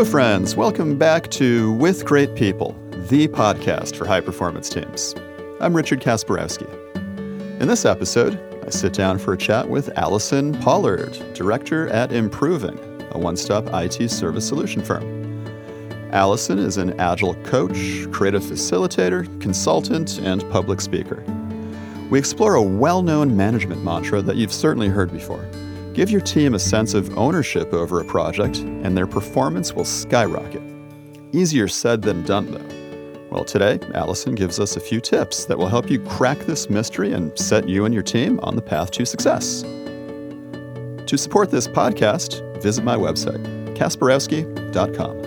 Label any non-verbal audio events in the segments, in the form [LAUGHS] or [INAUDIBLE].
Hello, friends. Welcome back to With Great People, the podcast for high performance teams. I'm Richard Kasperowski. In this episode, I sit down for a chat with Allison Pollard, director at Improving, a one stop IT service solution firm. Allison is an agile coach, creative facilitator, consultant, and public speaker. We explore a well known management mantra that you've certainly heard before Give your team a sense of ownership over a project, and their performance will skyrocket. Easier said than done, though. Well, today, Allison gives us a few tips that will help you crack this mystery and set you and your team on the path to success. To support this podcast, visit my website, kasperowski.com.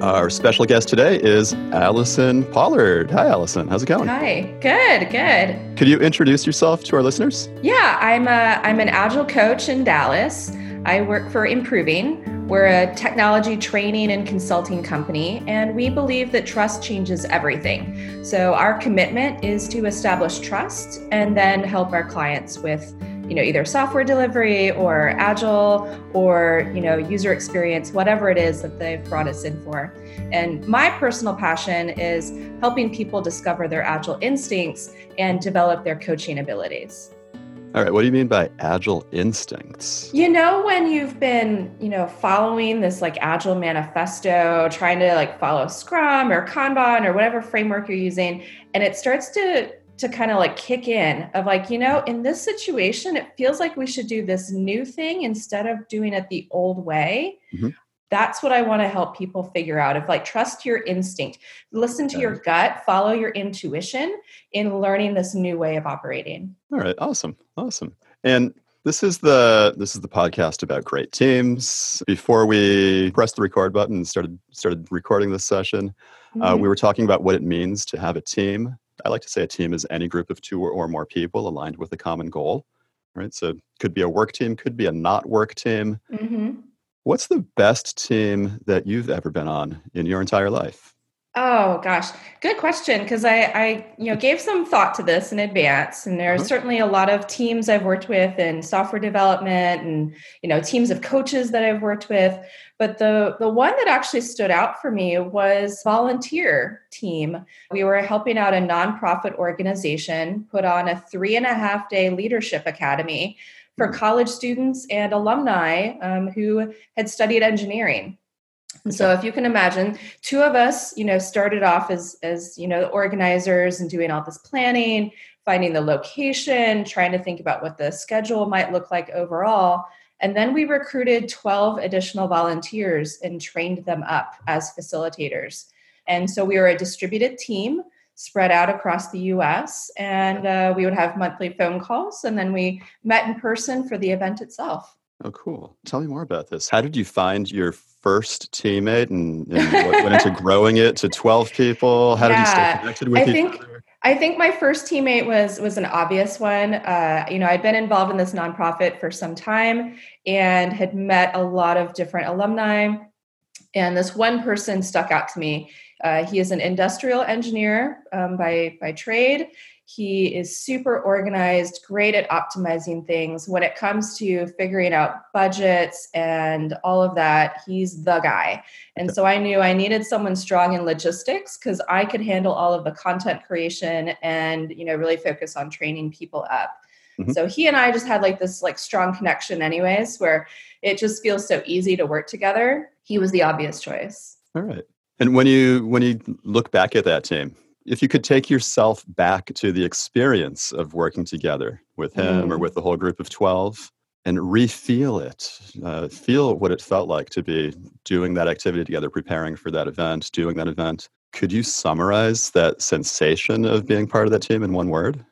Our special guest today is Allison Pollard. Hi, Allison. How's it going? Hi. Good. Good. Could you introduce yourself to our listeners? Yeah, I'm a I'm an agile coach in Dallas. I work for Improving. We're a technology training and consulting company, and we believe that trust changes everything. So our commitment is to establish trust and then help our clients with you know either software delivery or agile or you know user experience whatever it is that they've brought us in for. And my personal passion is helping people discover their agile instincts and develop their coaching abilities. All right what do you mean by agile instincts? You know when you've been you know following this like agile manifesto trying to like follow scrum or kanban or whatever framework you're using and it starts to to kind of like kick in of like you know in this situation it feels like we should do this new thing instead of doing it the old way mm-hmm. that's what i want to help people figure out of like trust your instinct listen to your gut follow your intuition in learning this new way of operating all right awesome awesome and this is the this is the podcast about great teams. Before we pressed the record button and started started recording this session, mm-hmm. uh, we were talking about what it means to have a team I like to say a team is any group of two or more people aligned with a common goal, right? So could be a work team, could be a not work team. Mm-hmm. What's the best team that you've ever been on in your entire life? Oh gosh, good question. Because I, I, you know, gave some thought to this in advance, and there's uh-huh. certainly a lot of teams I've worked with in software development, and you know, teams of coaches that I've worked with. But the the one that actually stood out for me was volunteer team. We were helping out a nonprofit organization put on a three and a half day leadership academy for hmm. college students and alumni um, who had studied engineering so if you can imagine, two of us, you know, started off as as you know organizers and doing all this planning, finding the location, trying to think about what the schedule might look like overall. And then we recruited 12 additional volunteers and trained them up as facilitators. And so we were a distributed team spread out across the US. And uh, we would have monthly phone calls. And then we met in person for the event itself. Oh, cool. Tell me more about this. How did you find your first teammate and, and what went into [LAUGHS] growing it to 12 people? How yeah, did you stay connected with I each think, other? I think my first teammate was was an obvious one. Uh, you know, I'd been involved in this nonprofit for some time and had met a lot of different alumni. And this one person stuck out to me. Uh, he is an industrial engineer um, by by trade, he is super organized, great at optimizing things. When it comes to figuring out budgets and all of that, he's the guy. And so I knew I needed someone strong in logistics because I could handle all of the content creation and, you know, really focus on training people up. Mm-hmm. So he and I just had like this like strong connection anyways where it just feels so easy to work together. He was the obvious choice. All right. And when you when you look back at that team, if you could take yourself back to the experience of working together with him mm. or with the whole group of 12 and re-feel it uh, feel what it felt like to be doing that activity together preparing for that event doing that event could you summarize that sensation of being part of that team in one word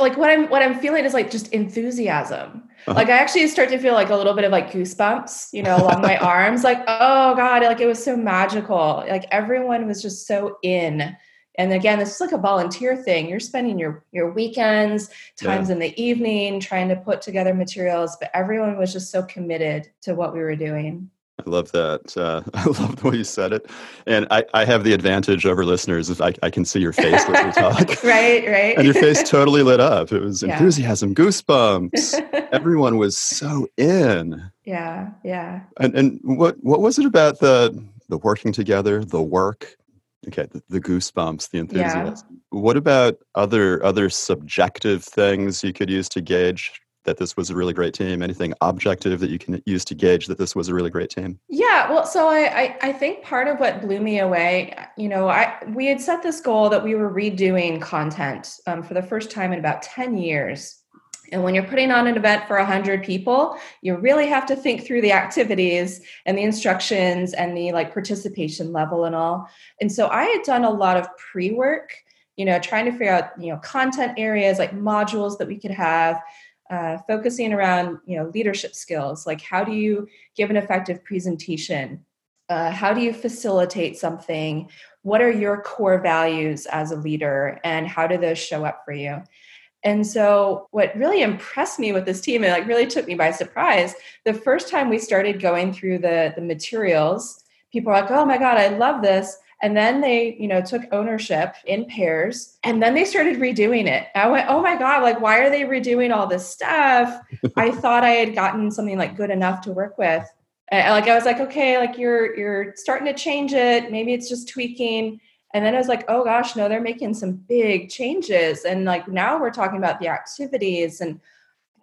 like what i'm what i'm feeling is like just enthusiasm uh-huh. like i actually start to feel like a little bit of like goosebumps you know along my [LAUGHS] arms like oh god like it was so magical like everyone was just so in and again this is like a volunteer thing you're spending your your weekends times yeah. in the evening trying to put together materials but everyone was just so committed to what we were doing I love that. Uh, [LAUGHS] I love the way you said it. And I, I have the advantage over listeners if I, I can see your face as [LAUGHS] we talk. right, right. And your face totally lit up. It was [LAUGHS] yeah. enthusiasm, goosebumps. Everyone was so in. Yeah, yeah. And and what what was it about the the working together, the work? Okay, the, the goosebumps, the enthusiasm. Yeah. What about other other subjective things you could use to gauge that this was a really great team? Anything objective that you can use to gauge that this was a really great team? Yeah, well, so I, I, I think part of what blew me away, you know, I we had set this goal that we were redoing content um, for the first time in about ten years. And when you're putting on an event for 100 people, you really have to think through the activities and the instructions and the like participation level and all. And so I had done a lot of pre-work, you know, trying to figure out, you know, content areas like modules that we could have, uh, focusing around you know leadership skills. Like how do you give an effective presentation? Uh, how do you facilitate something? What are your core values as a leader? And how do those show up for you and so what really impressed me with this team and like really took me by surprise the first time we started going through the the materials people are like oh my god i love this and then they, you know, took ownership in pairs and then they started redoing it. I went, oh my God, like, why are they redoing all this stuff? [LAUGHS] I thought I had gotten something like good enough to work with. And like, I was like, okay, like you're, you're starting to change it. Maybe it's just tweaking. And then I was like, oh gosh, no, they're making some big changes. And like now we're talking about the activities and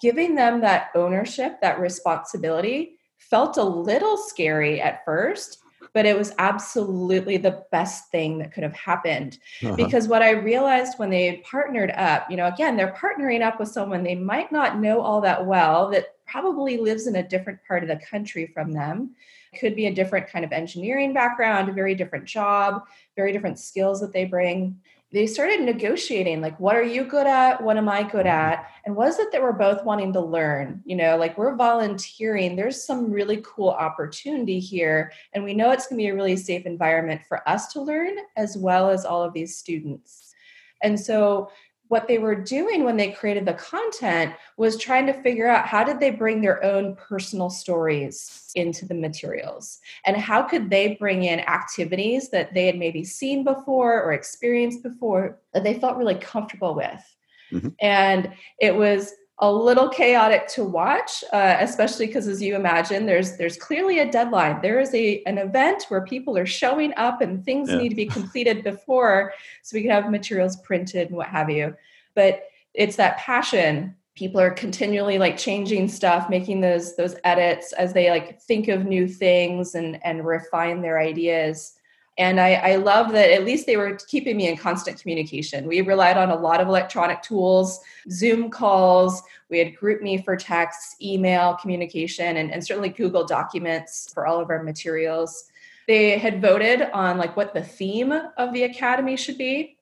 giving them that ownership, that responsibility felt a little scary at first but it was absolutely the best thing that could have happened uh-huh. because what i realized when they partnered up you know again they're partnering up with someone they might not know all that well that probably lives in a different part of the country from them could be a different kind of engineering background a very different job very different skills that they bring. They started negotiating like what are you good at? What am i good mm-hmm. at? And what is it that we're both wanting to learn you know like we're volunteering. There's some really cool opportunity here and we know it's going to be a really safe environment for us to learn as well as all of these students. And so what they were doing when they created the content was trying to figure out how did they bring their own personal stories into the materials and how could they bring in activities that they had maybe seen before or experienced before that they felt really comfortable with mm-hmm. and it was a little chaotic to watch, uh, especially because, as you imagine, there's there's clearly a deadline. There is a an event where people are showing up and things yeah. need to be completed before, so we can have materials printed and what have you. But it's that passion. People are continually like changing stuff, making those those edits as they like think of new things and and refine their ideas. And I, I love that at least they were keeping me in constant communication. We relied on a lot of electronic tools, Zoom calls, we had GroupMe for text, email communication, and, and certainly Google Documents for all of our materials. They had voted on like what the theme of the academy should be.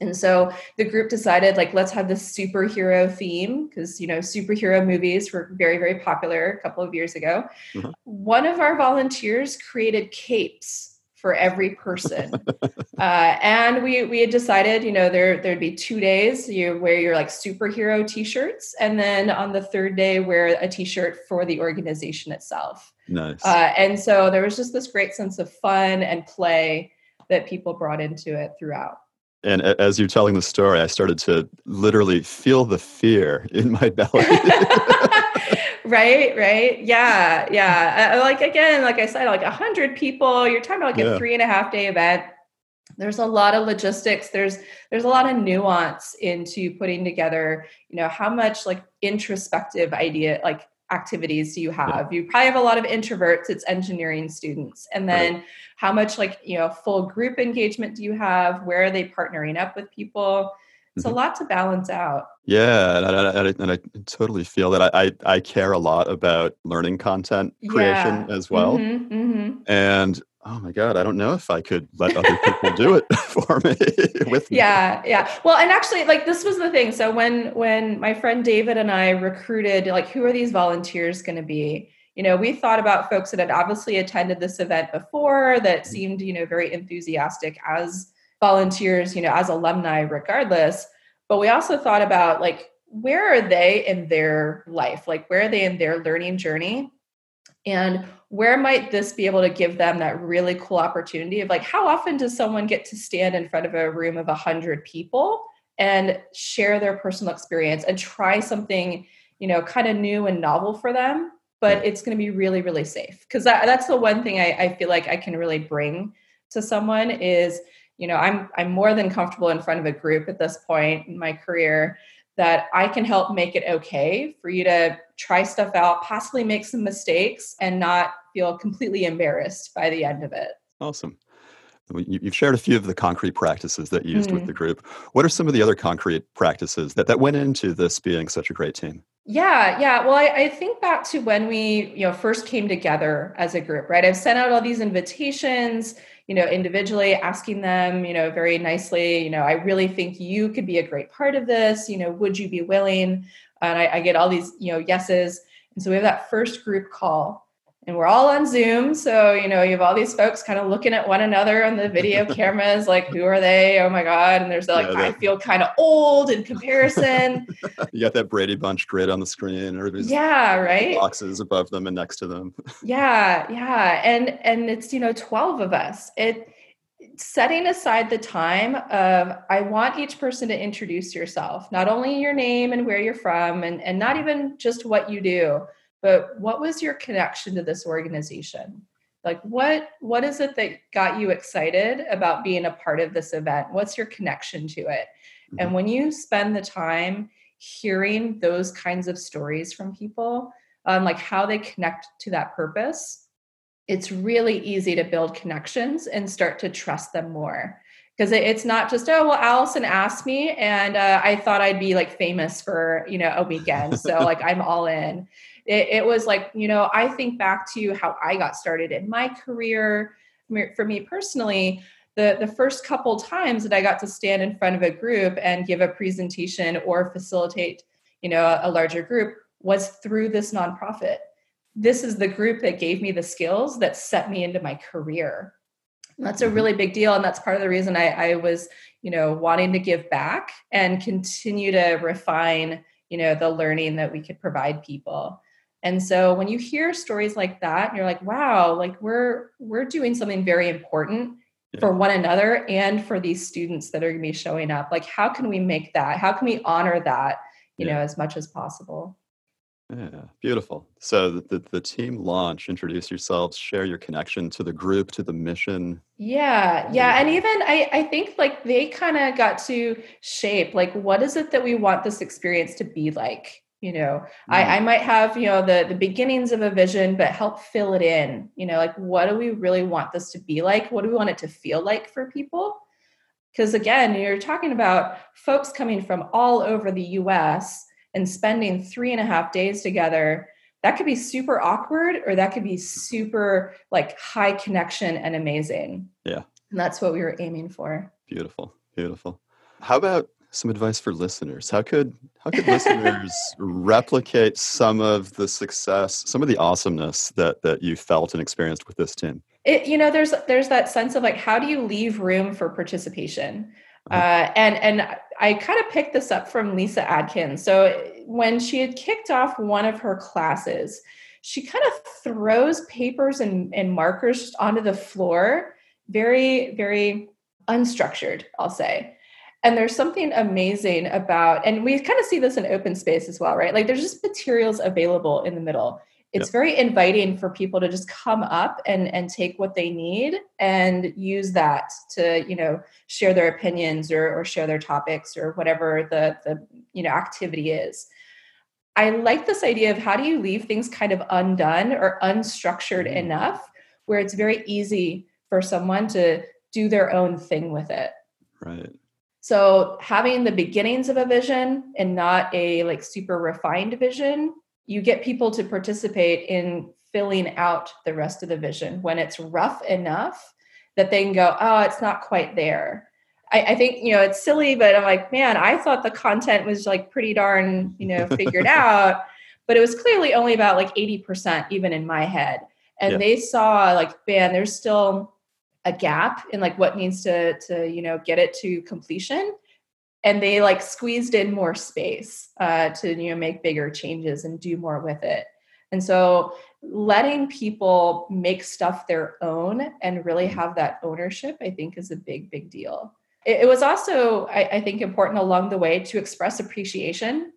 And so the group decided like let's have this superhero theme because you know superhero movies were very very popular a couple of years ago. Mm-hmm. One of our volunteers created capes for every person. [LAUGHS] uh, and we we had decided, you know, there there'd be two days you wear your like superhero t-shirts, and then on the third day wear a t-shirt for the organization itself. Nice. Uh, and so there was just this great sense of fun and play that people brought into it throughout. And as you're telling the story, I started to literally feel the fear in my belly. [LAUGHS] right right? Yeah yeah. Uh, like again like i said like a hundred people you're talking about like yeah. a three and a half day event. There's a lot of logistics. There's there's a lot of nuance into putting together you know how much like introspective idea like activities do you have? Yeah. you probably have a lot of introverts it's engineering students. And then right. how much like you know full group engagement do you have? Where are they partnering up with people it's mm-hmm. a lot to balance out. Yeah, and I, and I, and I totally feel that I, I, I, care a lot about learning content creation yeah. as well. Mm-hmm, mm-hmm. And oh my god, I don't know if I could let other people do it [LAUGHS] for me [LAUGHS] with me. Yeah, yeah. Well, and actually, like this was the thing. So when when my friend David and I recruited, like, who are these volunteers going to be? You know, we thought about folks that had obviously attended this event before that mm-hmm. seemed, you know, very enthusiastic as volunteers, you know, as alumni regardless. But we also thought about like, where are they in their life? Like, where are they in their learning journey? and where might this be able to give them that really cool opportunity of like how often does someone get to stand in front of a room of 100 people and share their personal experience and try something you know kind of new and novel for them but it's going to be really really safe because that, that's the one thing I, I feel like i can really bring to someone is you know i'm i'm more than comfortable in front of a group at this point in my career that i can help make it okay for you to try stuff out possibly make some mistakes and not feel completely embarrassed by the end of it. Awesome You've shared a few of the concrete practices that you used mm. with the group. What are some of the other concrete practices that, that went into this being such a great team? Yeah, yeah. Well, I, I, think back to when we, you know, first came together as a group, right? I've sent out all these invitations, you know, individually, asking them, you know, very nicely, you know, I really think you could be a great part of this. You know, would you be willing? And I, I get all these, you know, yeses. And so we have that first group call and we're all on Zoom. So, you know, you have all these folks kind of looking at one another on the video [LAUGHS] cameras, like, who are they? Oh my God. And there's like, yeah, I feel kind of old in comparison. [LAUGHS] you got that Brady Bunch grid on the screen, or yeah, right. Boxes above them and next to them. [LAUGHS] yeah, yeah. And and it's, you know, 12 of us. It setting aside the time of I want each person to introduce yourself, not only your name and where you're from, and, and not even just what you do but what was your connection to this organization? Like what what is it that got you excited about being a part of this event? What's your connection to it? Mm-hmm. and when you spend the time hearing those kinds of stories from people um, like how they connect to that purpose it's really easy to build connections and start to trust them more. Because it's not just oh well allison asked me and uh, i thought i'd be like famous for you know a weekend so [LAUGHS] like i'm all in it, it was like you know i think back to how i got started in my career. For me personally the the first couple times that i got to stand in front of a group and give a presentation or facilitate you know a, a larger group was through this nonprofit. This is the group that gave me the skills that set me into my career. That's a mm-hmm. really big deal and that's part of the reason I, I was you know wanting to give back and continue to refine you know the learning that we could provide people and so when you hear stories like that, you're like, wow, like we're we're doing something very important yeah. for one another and for these students that are going to be showing up. Like how can we make that? How can we honor that, you yeah. know, as much as possible? Yeah, beautiful. So the, the, the, team launch, introduce yourselves, share your connection to the group, to the mission. Yeah, yeah. And even I, I think like they kind of got to shape like what is it that we want this experience to be like? You know mm-hmm. I, I might have you know the the beginnings of a vision but help fill it in. You know like what do we really want this to be like? What do we want it to feel like for people? Because again you're talking about folks coming from all over the us and spending three and a half days together. That could be super awkward or that could be super like high connection and amazing. Yeah. And that's what we were aiming for. Beautiful beautiful. How about some advice for listeners. How could how could listeners [LAUGHS] replicate some of the success, some of the awesomeness that that you felt and experienced with this team? It, you know, there's there's that sense of like, how do you leave room for participation? Uh-huh. Uh, and and I kind of picked this up from Lyssa Adkins. So when she had kicked off one of her classes, she kind of throws papers and, and markers onto the floor, very very unstructured, I'll say and there's something amazing about, and we kind of see this in open space as well, right? Like there's just materials available in the middle. It's yep. very inviting for people to just come up and and take what they need and use that to, you know, share their opinions or or share their topics or whatever the the you know activity is. I like this idea of how do you leave things kind of undone or unstructured mm-hmm. enough where it's very easy for someone to do their own thing with it. Right. So having the beginnings of a vision and not a like super refined vision, you get people to participate in filling out the rest of the vision when it's rough enough that they can go, oh, it's not quite there. I, I think, you know, it's silly, but I'm like, man, I thought the content was like pretty darn, you know, figured [LAUGHS] out. But it was clearly only about like 80% even in my head. And yeah. they saw like, man, there's still a gap in like what needs to to you know get it to completion and they like squeezed in more space uh, to you know make bigger changes and do more with it and so letting people make stuff their own and really have that ownership, I think, is a big, big deal. It, it was also, I, I, think, important along the way to express appreciation.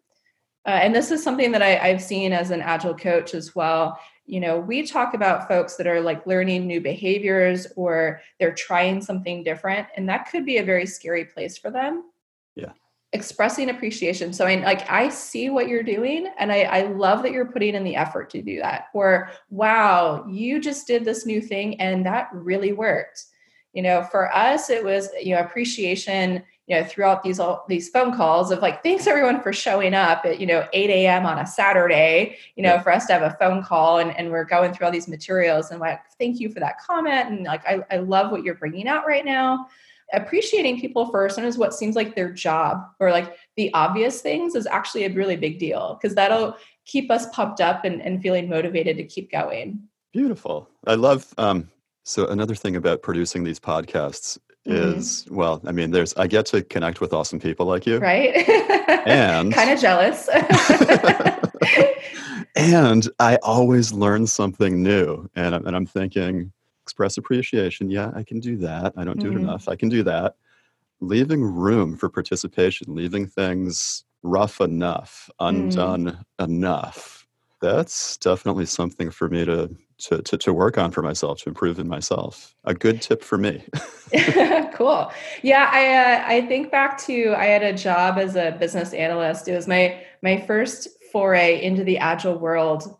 Uh, and this is something that I, I've seen as an agile coach as well. You know, we talk about folks that are like learning new behaviors or they're trying something different, and that could be a very scary place for them. Yeah expressing appreciation. So I like I see what you're doing and I, I love that you're putting in the effort to do that. Or wow, you just did this new thing and that really worked. You know, for us it was, you know, appreciation, you know, throughout these all these phone calls of like, thanks everyone for showing up at, you know, 8 a.m. on a Saturday, you know, yeah. for us to have a phone call and, and we're going through all these materials and like, thank you for that comment. And like I, I love what you're bringing out right now appreciating people for sometimes what seems like their job or like the obvious things is actually a really big deal because that'll keep us pumped up and, and feeling motivated to keep going. Beautiful. I love um so another thing about producing these podcasts mm-hmm. is well, I mean there's I get to connect with awesome people like you. Right. and [LAUGHS] kind of jealous. [LAUGHS] and I always learn something new. And, and I'm thinking, express appreciation. Yeah, I can do that. I don't do mm-hmm. it enough. I can do that. Leaving room for participation, leaving things rough enough, mm. undone mm. enough. That's definitely something for me to, to, to, to, work on for myself, to improve in myself. A good tip for me. [LAUGHS] [LAUGHS] cool. Yeah, I, uh, I think back to I had a job as a business analyst. It was my, my first foray into the agile world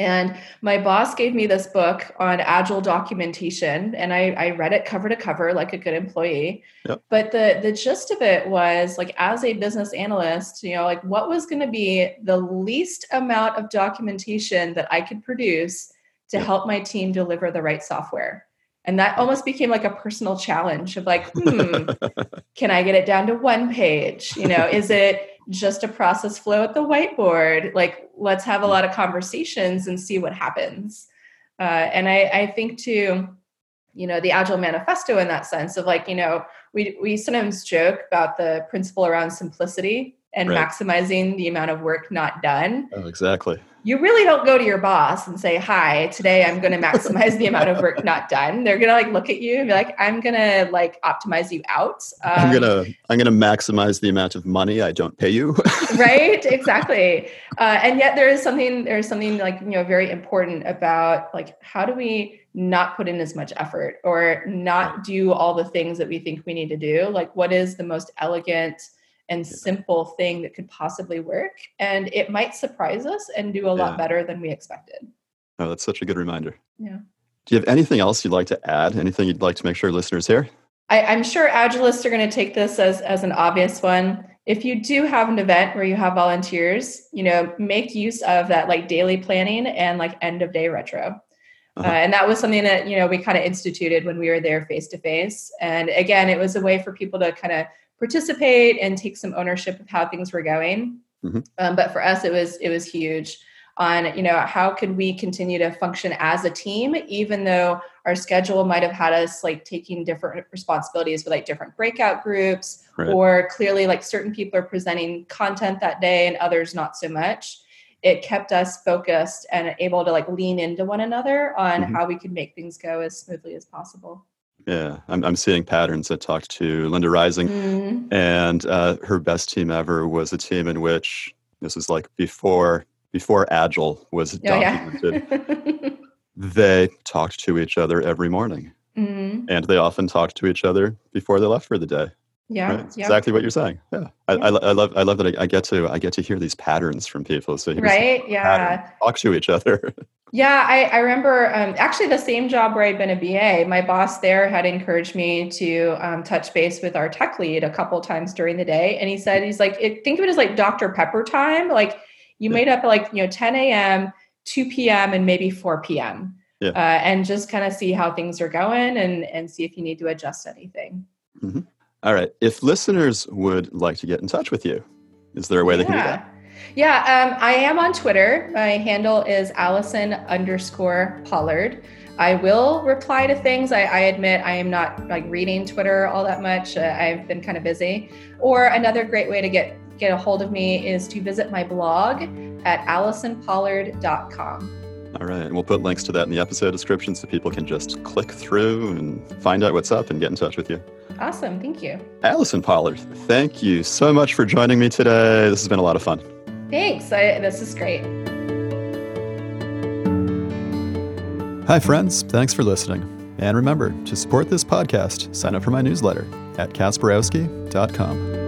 and my boss gave me this book on agile documentation, and I, I read it cover to cover like a good employee. Yep. But the the gist of it was like as a business analyst, you know, like what was going to be the least amount of documentation that I could produce to help my team deliver the right software. And that almost became like a personal challenge of like, [LAUGHS] hmm, can I get it down to one page? You know, is [LAUGHS] it just a process flow at the whiteboard. Like, let's have a lot of conversations and see what happens. Uh, and I, I think too, you know, the Agile Manifesto in that sense of like, you know, we we sometimes joke about the principle around simplicity and right. maximizing the amount of work not done. Oh, exactly you really don't go to your boss and say, "Hi, today I'm going to maximize the amount of work not done." They're going to like look at you and be like, "I'm going to like optimize you out." Um, I'm gonna I'm gonna maximize the amount of money I don't pay you. [LAUGHS] right? Exactly. Uh, and yet there is something there's something like you know very important about like how do we not put in as much effort or not do all the things that we think we need to do? Like, what is the most elegant and simple thing that could possibly work. And it might surprise us and do a lot better than we expected. Oh, that's such a good reminder. Yeah. Do you have anything else you'd like to add? Anything you'd like to make sure listeners hear? I, I'm sure Agilists are going to take this as, as an obvious one. If you do have an event where you have volunteers, you know, make use of that like daily planning and like end of day retro. Uh-huh. Uh, and that was something that you know we kind of instituted when we were there face to face and again it was a way for people to kind of participate and take some ownership of how things were going. Mm-hmm. Um, but for us, it was it was huge on you know how could we continue to function as a team even though our schedule might have had us like taking different responsibilities with like different breakout groups right. or clearly like certain people are presenting content that day and others not so much it kept us focused and able to like lean into one another on mm-hmm. how we could make things go as smoothly as possible yeah, I'm, I'm seeing patterns. I talked to Linda Rising, mm. and uh, her best team ever was a team in which this is like before before Agile was oh, documented. Yeah. [LAUGHS] they talked to each other every morning, mm. and they often talked to each other before they left for the day. Yeah, right? yeah. exactly what you're saying. Yeah, I, I, I, love I love that I, I, get to I get to hear these patterns from people. So right, [LAUGHS] yeah, talk to each other. Yeah, I, I remember um, actually the same job where I'd been a BA. My boss there had encouraged me to um, touch base with our tech lead a couple times during the day, and he said he's like, it, think of it as like Dr Pepper time. Like you yeah. made up like you know 10 a.m., 2 p.m., and maybe 4 p.m. Yeah. Uh, and just kind of see how things are going and and see if you need to adjust anything. Mm-hmm. All right. If listeners would like to get in touch with you, is there a way yeah. they can do that? Yeah, um, I am on Twitter. My handle is Allison underscore Pollard. I will reply to things. I, I, admit I am not like reading Twitter all that much. Uh, I've been kind of busy. Or another great way to get get a hold of me is to visit my blog at allisonpollard.com. All right. And we'll put links to that in the episode description so people can just click through and find out what's up and get in touch with you. Awesome. Thank you. Allison Pollard, thank you so much for joining me today. This has been a lot of fun. Thanks. I, this is great. Hi, friends. Thanks for listening. And remember, to support this podcast, sign up for my newsletter at kasperowski.com.